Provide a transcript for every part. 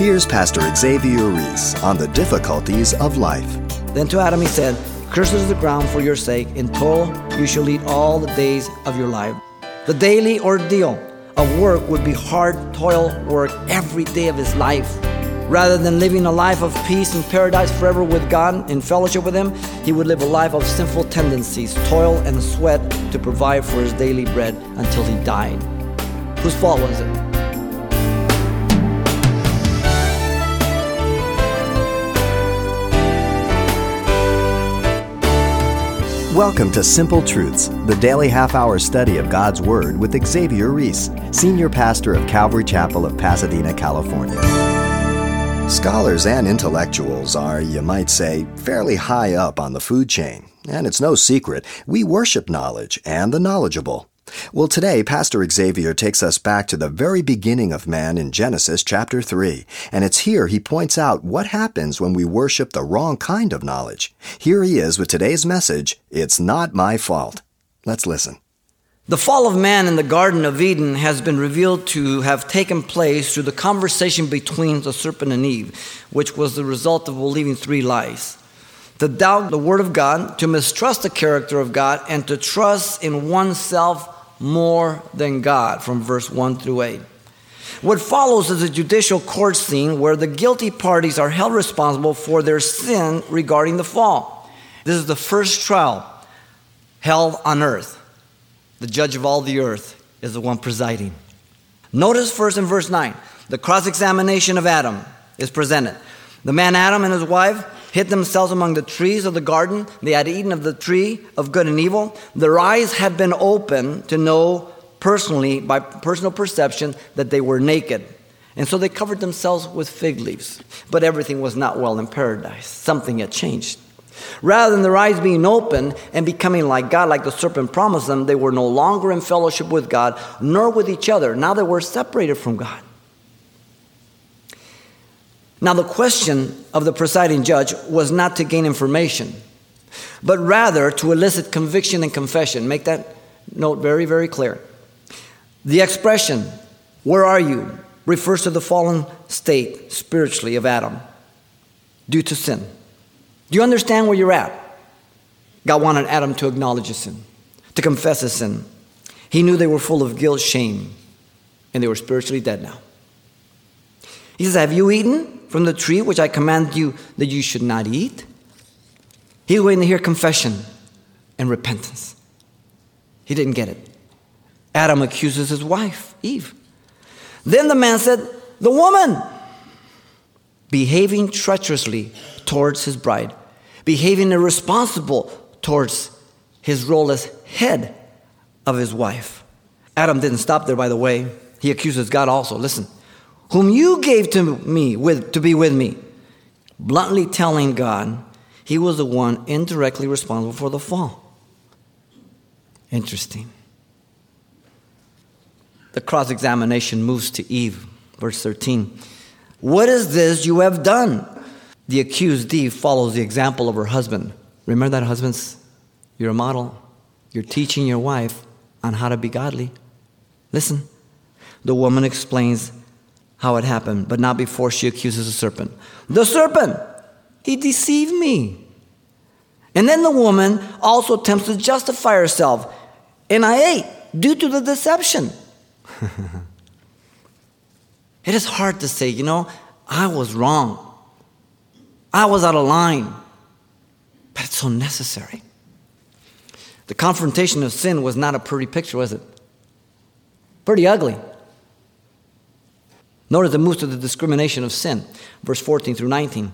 Here's Pastor Xavier Ries on the difficulties of life. Then to Adam he said, Cursed is the ground for your sake, in toil you shall eat all the days of your life. The daily ordeal of work would be hard toil work every day of his life. Rather than living a life of peace and paradise forever with God in fellowship with Him, he would live a life of sinful tendencies, toil and sweat to provide for his daily bread until he died. Whose fault was it? Welcome to Simple Truths, the daily half hour study of God's Word with Xavier Ries, Senior Pastor of Calvary Chapel of Pasadena, California. Scholars and intellectuals are, you might say, fairly high up on the food chain. And it's no secret, we worship knowledge and the knowledgeable. Well, today, Pastor Xavier takes us back to the very beginning of man in Genesis chapter 3, and it's here he points out what happens when we worship the wrong kind of knowledge. Here he is with today's message It's Not My Fault. Let's listen. The fall of man in the Garden of Eden has been revealed to have taken place through the conversation between the serpent and Eve, which was the result of believing three lies to doubt the Word of God, to mistrust the character of God, and to trust in oneself more than God, from verse 1 through 8. What follows is a judicial court scene where the guilty parties are held responsible for their sin regarding the fall. This is the first trial held on earth. The judge of all the earth is the one presiding. Notice first in verse 9, the cross examination of Adam is presented. The man Adam and his wife hid themselves among the trees of the garden. They had eaten of the tree of good and evil. Their eyes had been opened to know personally, by personal perception, that they were naked. And so they covered themselves with fig leaves. But everything was not well in paradise. Something had changed. Rather than their eyes being open and becoming like God, like the serpent promised them, they were no longer in fellowship with God, nor with each other. Now they were separated from God. Now, the question of the presiding judge was not to gain information, but rather to elicit conviction and confession. Make that note very, very clear. The expression, Where are you? refers to the fallen state spiritually of Adam due to sin. Do you understand where you're at? God wanted Adam to acknowledge his sin, to confess his sin. He knew they were full of guilt, shame, and they were spiritually dead now. He says, Have you eaten? From the tree which I command you that you should not eat? He's waiting to hear confession and repentance. He didn't get it. Adam accuses his wife, Eve. Then the man said, The woman, behaving treacherously towards his bride, behaving irresponsible towards his role as head of his wife. Adam didn't stop there, by the way. He accuses God also. Listen, whom you gave to me with, to be with me. Bluntly telling God he was the one indirectly responsible for the fall. Interesting. The cross examination moves to Eve, verse 13. What is this you have done? The accused Eve follows the example of her husband. Remember that, husbands? You're a model. You're teaching your wife on how to be godly. Listen. The woman explains how it happened, but not before she accuses the serpent. The serpent, he deceived me. And then the woman also attempts to justify herself. And I ate due to the deception. it is hard to say, you know, I was wrong. I was out of line. But it's so necessary. The confrontation of sin was not a pretty picture, was it? Pretty ugly. Notice it moves to the discrimination of sin, verse 14 through 19.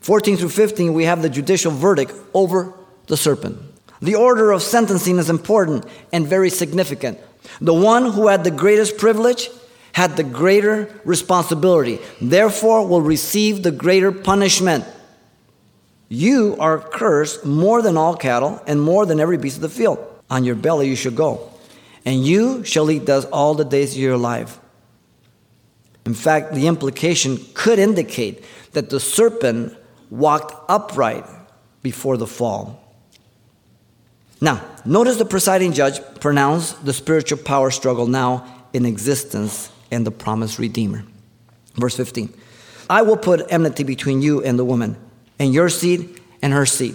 14 through 15, we have the judicial verdict over the serpent. The order of sentencing is important and very significant. The one who had the greatest privilege had the greater responsibility, therefore, will receive the greater punishment. You are cursed more than all cattle and more than every beast of the field. On your belly you shall go, and you shall eat dust all the days of your life. In fact, the implication could indicate that the serpent walked upright before the fall. Now, notice the presiding judge pronounced the spiritual power struggle now in existence and the promised Redeemer. Verse 15 I will put enmity between you and the woman, and your seed and her seed.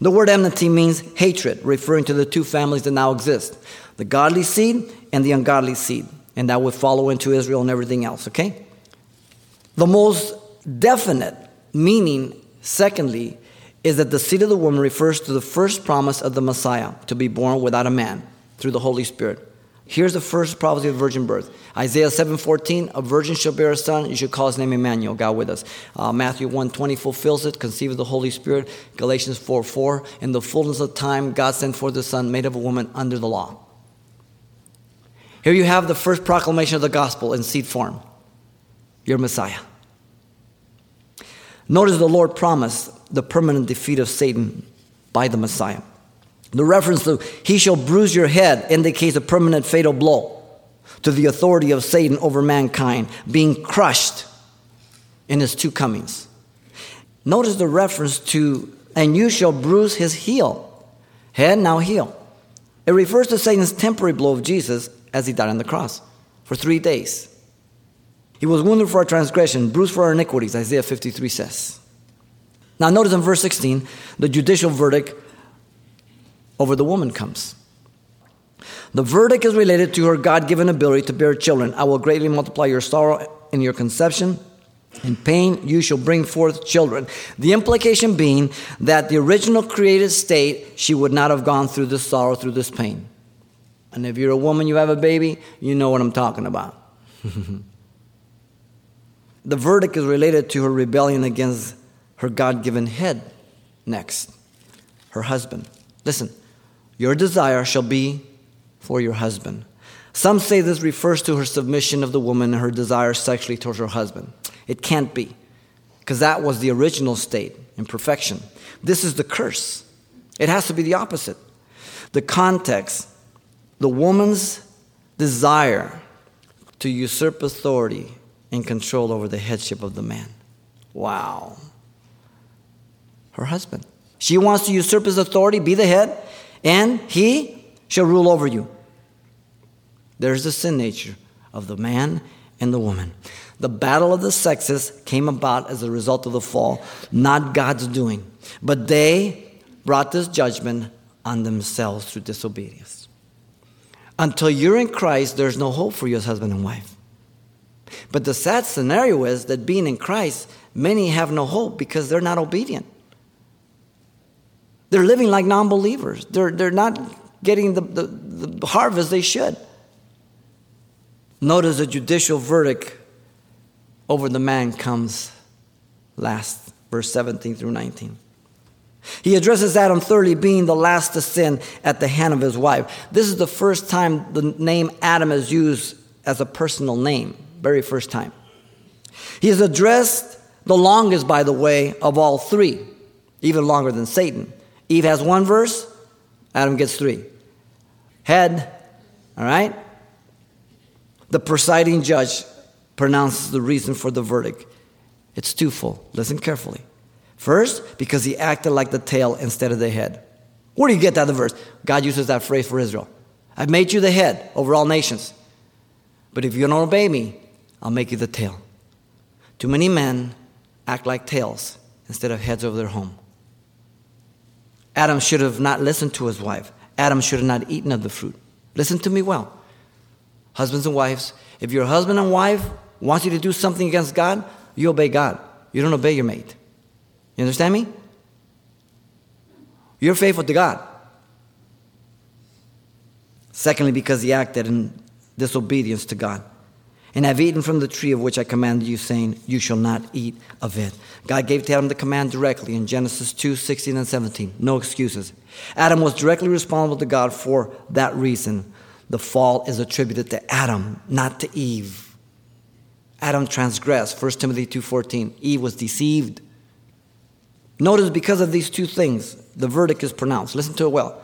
The word enmity means hatred, referring to the two families that now exist the godly seed and the ungodly seed. And that would follow into Israel and everything else, okay? The most definite meaning, secondly, is that the seed of the woman refers to the first promise of the Messiah to be born without a man through the Holy Spirit. Here's the first prophecy of virgin birth. Isaiah 7:14, a virgin shall bear a son, you should call his name Emmanuel, God with us. Uh, Matthew 1:20 fulfills it, conceive of the Holy Spirit. Galatians 4:4, in the fullness of time, God sent forth the Son, made of a woman under the law. Here you have the first proclamation of the gospel in seed form. Your Messiah. Notice the Lord promised the permanent defeat of Satan by the Messiah. The reference to he shall bruise your head indicates a permanent fatal blow to the authority of Satan over mankind, being crushed in his two comings. Notice the reference to, and you shall bruise his heel. Head, now heel. It refers to Satan's temporary blow of Jesus as he died on the cross for three days. He was wounded for our transgression, bruised for our iniquities, Isaiah 53 says. Now, notice in verse 16, the judicial verdict over the woman comes. The verdict is related to her God given ability to bear children. I will greatly multiply your sorrow in your conception. In pain, you shall bring forth children. The implication being that the original created state, she would not have gone through this sorrow, through this pain. And if you're a woman, you have a baby, you know what I'm talking about. the verdict is related to her rebellion against her God given head. Next, her husband. Listen, your desire shall be for your husband. Some say this refers to her submission of the woman and her desire sexually towards her husband. It can't be, because that was the original state in perfection. This is the curse. It has to be the opposite. The context, the woman's desire to usurp authority and control over the headship of the man. Wow. Her husband. She wants to usurp his authority, be the head, and he shall rule over you. There's the sin nature of the man and the woman. The battle of the sexes came about as a result of the fall, not God's doing. But they brought this judgment on themselves through disobedience. Until you're in Christ, there's no hope for you as husband and wife. But the sad scenario is that being in Christ, many have no hope because they're not obedient. They're living like non believers. They're, they're not getting the, the, the harvest they should. Notice the judicial verdict over the man comes last, verse 17 through 19. He addresses Adam thirdly, being the last to sin at the hand of his wife. This is the first time the name Adam is used as a personal name, very first time. He is addressed the longest, by the way, of all three, even longer than Satan. Eve has one verse, Adam gets three. Head, all right? The presiding judge pronounces the reason for the verdict. It's twofold. Listen carefully. First, because he acted like the tail instead of the head. Where do you get that verse? God uses that phrase for Israel. I've made you the head over all nations. But if you don't obey me, I'll make you the tail. Too many men act like tails instead of heads over their home. Adam should have not listened to his wife. Adam should have not eaten of the fruit. Listen to me well. Husbands and wives, if your husband and wife wants you to do something against God, you obey God. You don't obey your mate. You understand me? You're faithful to God. Secondly, because he acted in disobedience to God and have eaten from the tree of which I commanded you, saying, You shall not eat of it. God gave to Adam the command directly in Genesis 2 16 and 17. No excuses. Adam was directly responsible to God for that reason. The fall is attributed to Adam, not to Eve. Adam transgressed, 1 Timothy 2:14. Eve was deceived. Notice because of these two things, the verdict is pronounced. Listen to it well.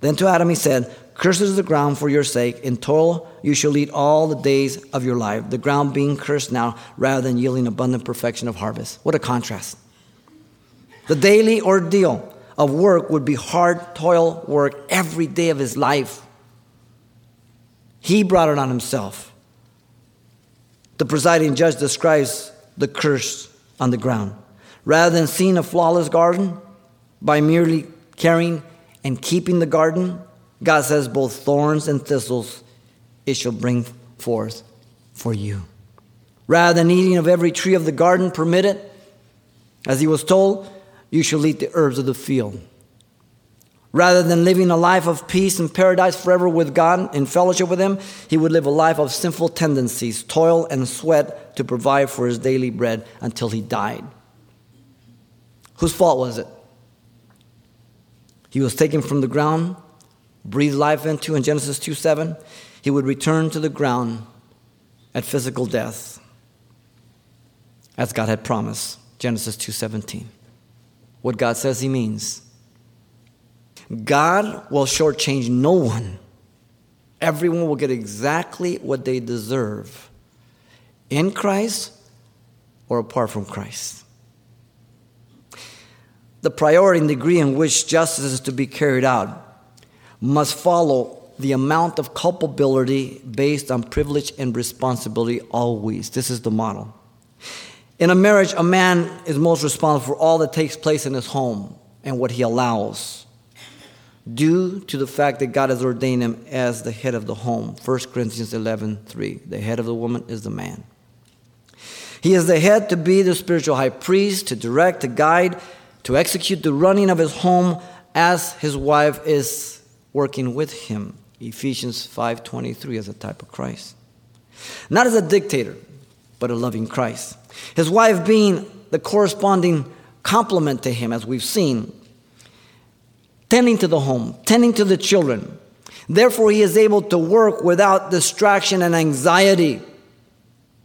Then to Adam he said, Cursed is the ground for your sake. In toil you shall eat all the days of your life, the ground being cursed now rather than yielding abundant perfection of harvest. What a contrast. The daily ordeal of work would be hard toil work every day of his life. He brought it on himself. The presiding judge describes the curse on the ground. Rather than seeing a flawless garden by merely caring and keeping the garden, God says, both thorns and thistles it shall bring forth for you. Rather than eating of every tree of the garden permitted, as he was told, you shall eat the herbs of the field. Rather than living a life of peace and paradise forever with God in fellowship with Him, he would live a life of sinful tendencies, toil and sweat to provide for his daily bread until he died. Whose fault was it? He was taken from the ground, breathed life into in Genesis 2 7. He would return to the ground at physical death, as God had promised. Genesis 2:17. What God says he means. God will shortchange no one. Everyone will get exactly what they deserve in Christ or apart from Christ. The priority and degree in which justice is to be carried out must follow the amount of culpability based on privilege and responsibility always. This is the model. In a marriage, a man is most responsible for all that takes place in his home and what he allows due to the fact that God has ordained him as the head of the home. 1 Corinthians 11 3. The head of the woman is the man. He is the head to be the spiritual high priest, to direct, to guide, to execute the running of his home as his wife is working with him. Ephesians 5:23 as a type of Christ. Not as a dictator, but a loving Christ. His wife being the corresponding complement to him as we've seen, tending to the home, tending to the children. Therefore, he is able to work without distraction and anxiety.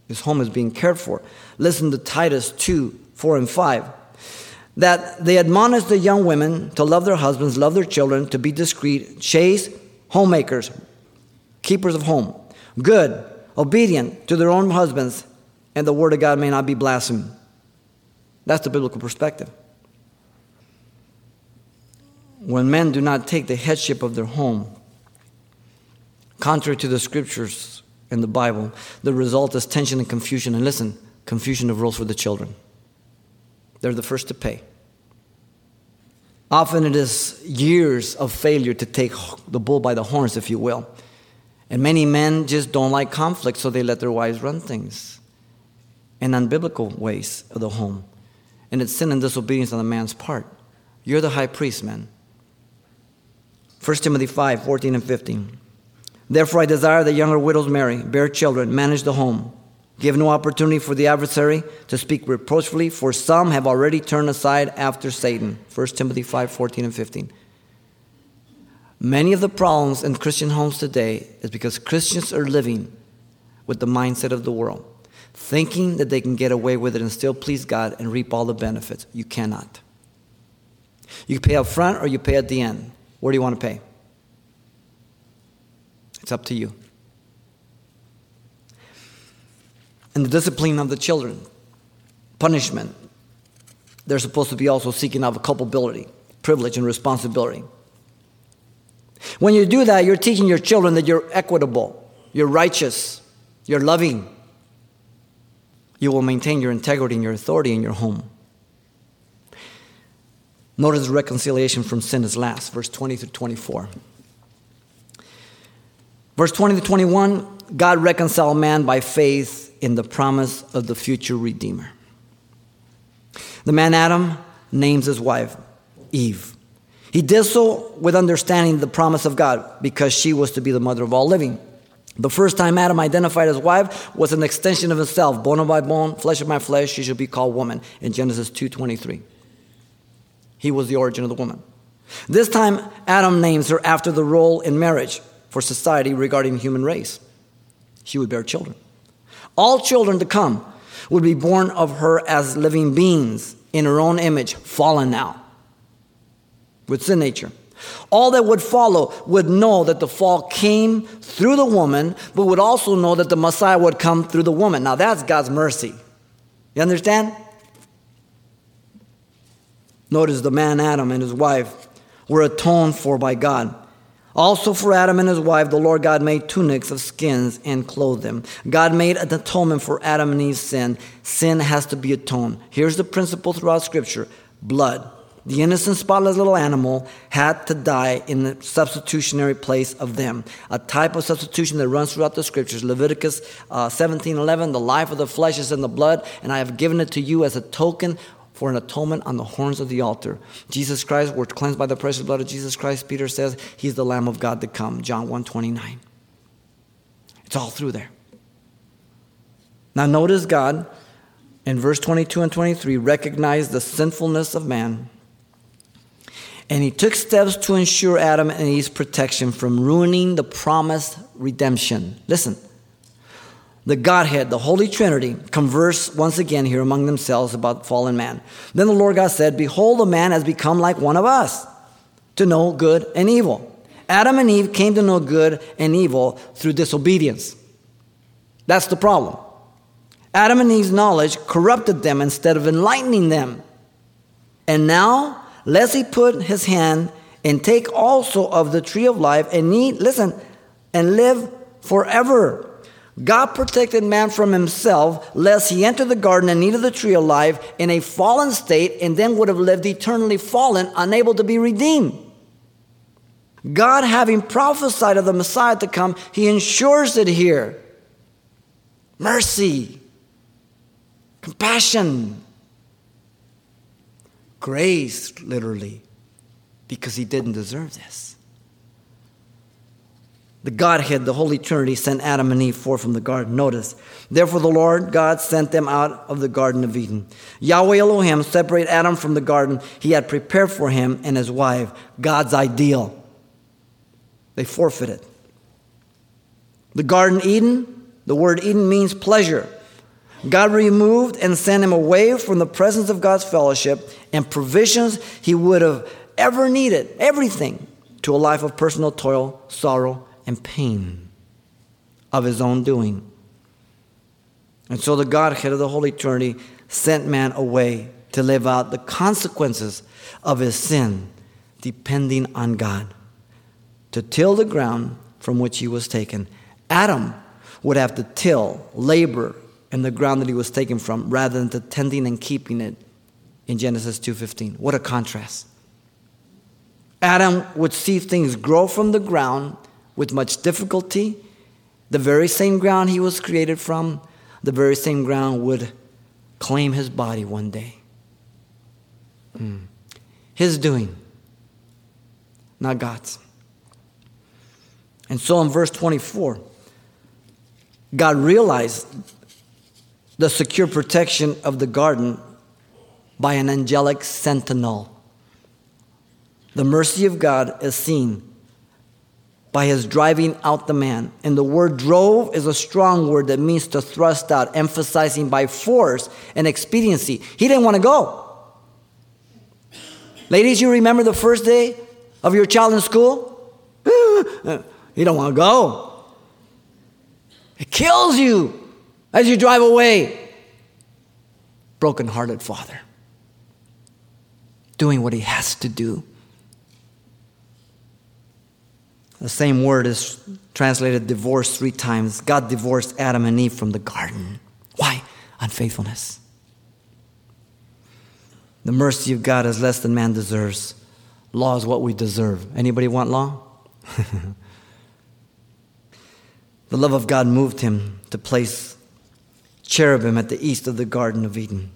His home is being cared for. Listen to Titus 2 4 and 5. That they admonish the young women to love their husbands, love their children, to be discreet, chaste, homemakers, keepers of home, good, obedient to their own husbands, and the word of God may not be blasphemed. That's the biblical perspective when men do not take the headship of their home, contrary to the scriptures in the Bible, the result is tension and confusion. And listen, confusion of rules for the children. They're the first to pay. Often it is years of failure to take the bull by the horns, if you will. And many men just don't like conflict, so they let their wives run things in unbiblical ways of the home. And it's sin and disobedience on the man's part. You're the high priest, man. 1 Timothy 5 14 and 15. Therefore, I desire that younger widows marry, bear children, manage the home. Give no opportunity for the adversary to speak reproachfully, for some have already turned aside after Satan. 1 Timothy 5 14 and 15. Many of the problems in Christian homes today is because Christians are living with the mindset of the world, thinking that they can get away with it and still please God and reap all the benefits. You cannot. You pay up front or you pay at the end. Where do you want to pay? It's up to you. And the discipline of the children, punishment, they're supposed to be also seeking out culpability, privilege, and responsibility. When you do that, you're teaching your children that you're equitable, you're righteous, you're loving. You will maintain your integrity and your authority in your home. Notice the reconciliation from sin is last, verse 20 to 24. Verse 20 to 21 God reconciled man by faith in the promise of the future Redeemer. The man Adam names his wife Eve. He did so with understanding the promise of God because she was to be the mother of all living. The first time Adam identified his wife was an extension of himself, bone of my bone, flesh of my flesh, she shall be called woman in Genesis 2:23. He was the origin of the woman. This time, Adam names her after the role in marriage for society regarding human race. She would bear children. All children to come would be born of her as living beings in her own image, fallen now, with sin nature. All that would follow would know that the fall came through the woman, but would also know that the Messiah would come through the woman. Now that's God's mercy. You understand? Notice the man Adam and his wife were atoned for by God. Also, for Adam and his wife, the Lord God made tunics of skins and clothed them. God made an atonement for Adam and Eve's sin. Sin has to be atoned. Here's the principle throughout Scripture blood. The innocent, spotless little animal had to die in the substitutionary place of them. A type of substitution that runs throughout the scriptures. Leviticus uh, 17 11, the life of the flesh is in the blood, and I have given it to you as a token for an atonement on the horns of the altar. Jesus Christ, we're cleansed by the precious blood of Jesus Christ. Peter says he's the Lamb of God to come. John 1 29. It's all through there. Now, notice God in verse 22 and 23 recognized the sinfulness of man. And he took steps to ensure Adam and Eve's protection from ruining the promised redemption. Listen, the Godhead, the Holy Trinity, converse once again here among themselves about fallen man. Then the Lord God said, Behold, a man has become like one of us to know good and evil. Adam and Eve came to know good and evil through disobedience. That's the problem. Adam and Eve's knowledge corrupted them instead of enlightening them. And now, lest he put his hand and take also of the tree of life and eat, listen, and live forever. God protected man from himself, lest he enter the garden and eat of the tree alive in a fallen state, and then would have lived eternally fallen, unable to be redeemed. God, having prophesied of the Messiah to come, he ensures it here. Mercy, compassion, grace, literally, because he didn't deserve this the Godhead, the Holy Trinity, sent Adam and Eve forth from the garden. Notice, therefore the Lord God sent them out of the Garden of Eden. Yahweh Elohim separated Adam from the garden he had prepared for him and his wife, God's ideal. They forfeited. The Garden Eden, the word Eden means pleasure. God removed and sent him away from the presence of God's fellowship and provisions he would have ever needed, everything, to a life of personal toil, sorrow, and pain of his own doing. And so the Godhead of the Holy Trinity sent man away to live out the consequences of his sin, depending on God, to till the ground from which he was taken. Adam would have to till, labor in the ground that he was taken from, rather than to tending and keeping it in Genesis 2:15. What a contrast. Adam would see things grow from the ground with much difficulty. The very same ground he was created from, the very same ground would claim his body one day. Mm. His doing, not God's. And so in verse 24, God realized the secure protection of the garden by an angelic sentinel. The mercy of God is seen by his driving out the man. And the word drove is a strong word that means to thrust out, emphasizing by force and expediency. He didn't want to go. Ladies, you remember the first day of your child in school? you don't want to go. It kills you as you drive away. Broken-hearted father doing what he has to do The same word is translated divorce three times. God divorced Adam and Eve from the garden. Why? Unfaithfulness. The mercy of God is less than man deserves. Law is what we deserve. Anybody want law? the love of God moved him to place cherubim at the east of the Garden of Eden.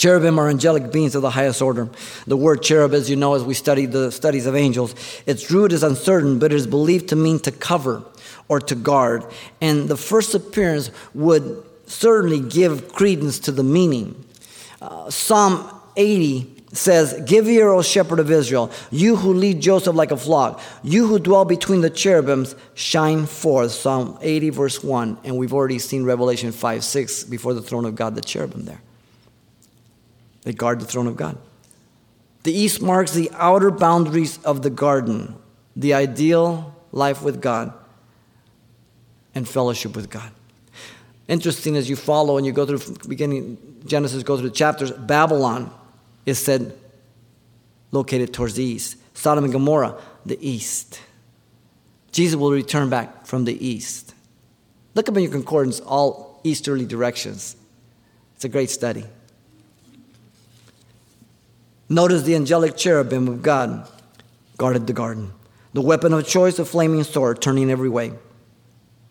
Cherubim are angelic beings of the highest order. The word cherub, as you know, as we study the studies of angels, its root is uncertain, but it is believed to mean to cover or to guard. And the first appearance would certainly give credence to the meaning. Uh, Psalm 80 says, Give ear, O shepherd of Israel, you who lead Joseph like a flock, you who dwell between the cherubims, shine forth. Psalm 80, verse 1. And we've already seen Revelation 5 6 before the throne of God, the cherubim there. They guard the throne of God. The east marks the outer boundaries of the garden, the ideal life with God and fellowship with God. Interesting as you follow and you go through beginning Genesis, go through the chapters, Babylon is said located towards the east. Sodom and Gomorrah, the east. Jesus will return back from the east. Look up in your concordance, all easterly directions. It's a great study. Notice the angelic cherubim of God guarded the garden. The weapon of choice, a flaming sword, turning every way.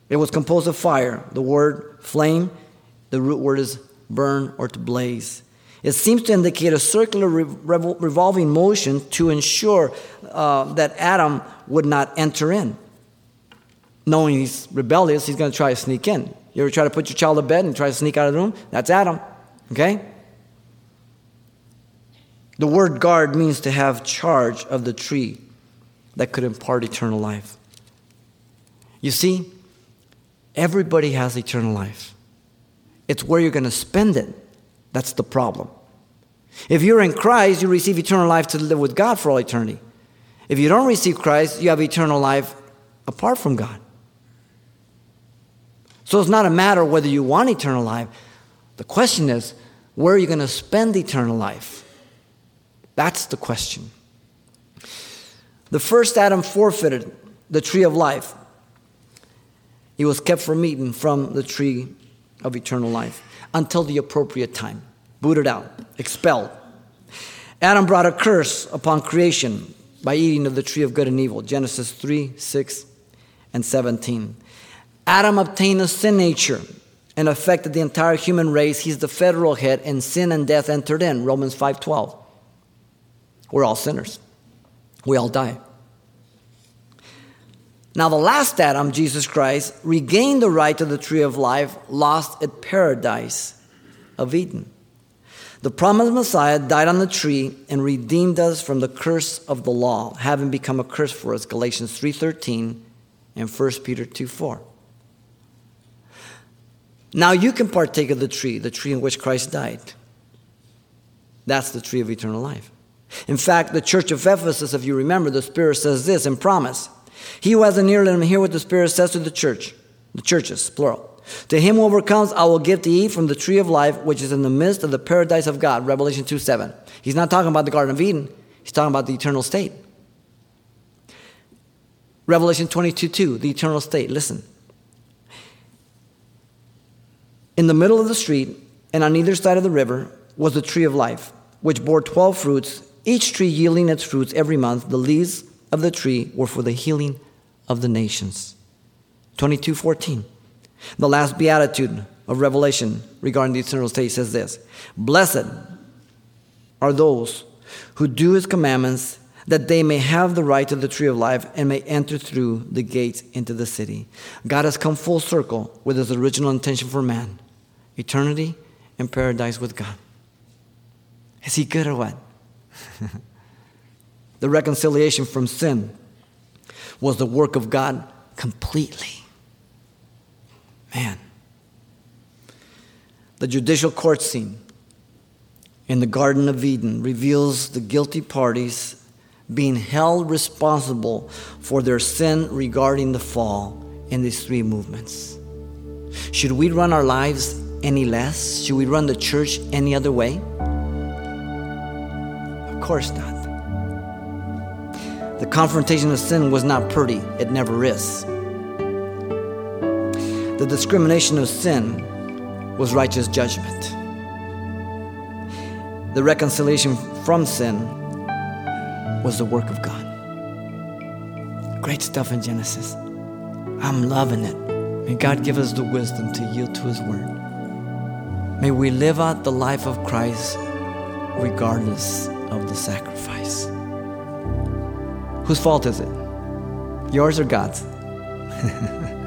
It was composed of fire. The word flame, the root word is burn or to blaze. It seems to indicate a circular revolving motion to ensure uh, that Adam would not enter in. Knowing he's rebellious, he's going to try to sneak in. You ever try to put your child to bed and try to sneak out of the room? That's Adam. Okay? The word guard means to have charge of the tree that could impart eternal life. You see, everybody has eternal life. It's where you're going to spend it that's the problem. If you're in Christ, you receive eternal life to live with God for all eternity. If you don't receive Christ, you have eternal life apart from God. So it's not a matter whether you want eternal life. The question is, where are you going to spend eternal life? That's the question. The first Adam forfeited the tree of life. He was kept from eating from the tree of eternal life until the appropriate time. Booted out, expelled. Adam brought a curse upon creation by eating of the tree of good and evil. Genesis 3, 6, and 17. Adam obtained a sin nature and affected the entire human race. He's the federal head, and sin and death entered in. Romans 5:12. We're all sinners. We all die. Now, the last Adam, Jesus Christ, regained the right to the tree of life lost at paradise of Eden. The promised Messiah died on the tree and redeemed us from the curse of the law, having become a curse for us. Galatians 3:13 and 1 Peter 2:4. Now you can partake of the tree, the tree in which Christ died. That's the tree of eternal life. In fact, the church of Ephesus, if you remember, the Spirit says this in promise he who has an ear, let him hear what the Spirit says to the church, the churches, plural. To him who overcomes, I will give to eat from the tree of life, which is in the midst of the paradise of God. Revelation 2 7. He's not talking about the Garden of Eden, he's talking about the eternal state. Revelation 22 2, the eternal state. Listen. In the middle of the street, and on either side of the river, was the tree of life, which bore twelve fruits, each tree yielding its fruits every month. The leaves of the tree were for the healing of the nations. 22:14. The last beatitude of Revelation regarding the eternal state says this: Blessed are those who do his commandments that they may have the right to the tree of life and may enter through the gates into the city. God has come full circle with his original intention for man eternity and paradise with God. Is he good or what? the reconciliation from sin was the work of God completely. Man. The judicial court scene in the Garden of Eden reveals the guilty parties being held responsible for their sin regarding the fall in these three movements. Should we run our lives any less? Should we run the church any other way? Of course not. The confrontation of sin was not pretty, it never is. The discrimination of sin was righteous judgment. The reconciliation from sin was the work of God. Great stuff in Genesis. I'm loving it. May God give us the wisdom to yield to His word. May we live out the life of Christ regardless of the sacrifice. Whose fault is it? Yours or God's?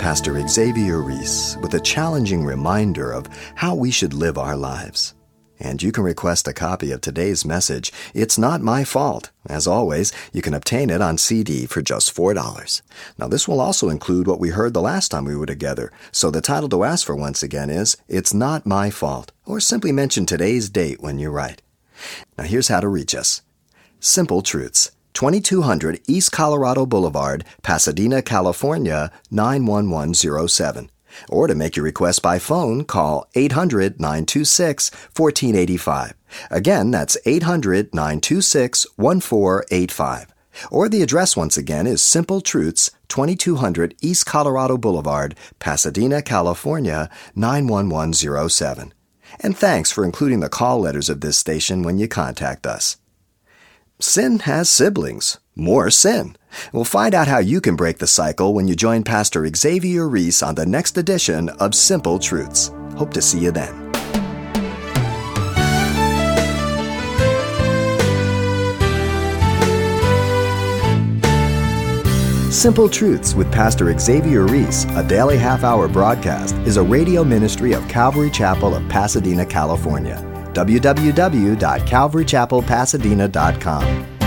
Pastor Xavier Ries with a challenging reminder of how we should live our lives. And you can request a copy of today's message, It's Not My Fault. As always, you can obtain it on CD for just $4. Now, this will also include what we heard the last time we were together, so the title to ask for once again is It's Not My Fault, or simply mention today's date when you write. Now here's how to reach us. Simple Truths, 2200 East Colorado Boulevard, Pasadena, California, 91107. Or to make your request by phone, call 800 926 1485. Again, that's 800 926 1485. Or the address once again is Simple Truths, 2200 East Colorado Boulevard, Pasadena, California, 91107. And thanks for including the call letters of this station when you contact us. Sin has siblings. More sin. We'll find out how you can break the cycle when you join Pastor Xavier Ries on the next edition of Simple Truths. Hope to see you then. Simple Truths with Pastor Xavier Ries, a daily half hour broadcast, is a radio ministry of Calvary Chapel of Pasadena, California. www.calvarychapelpasadena.com.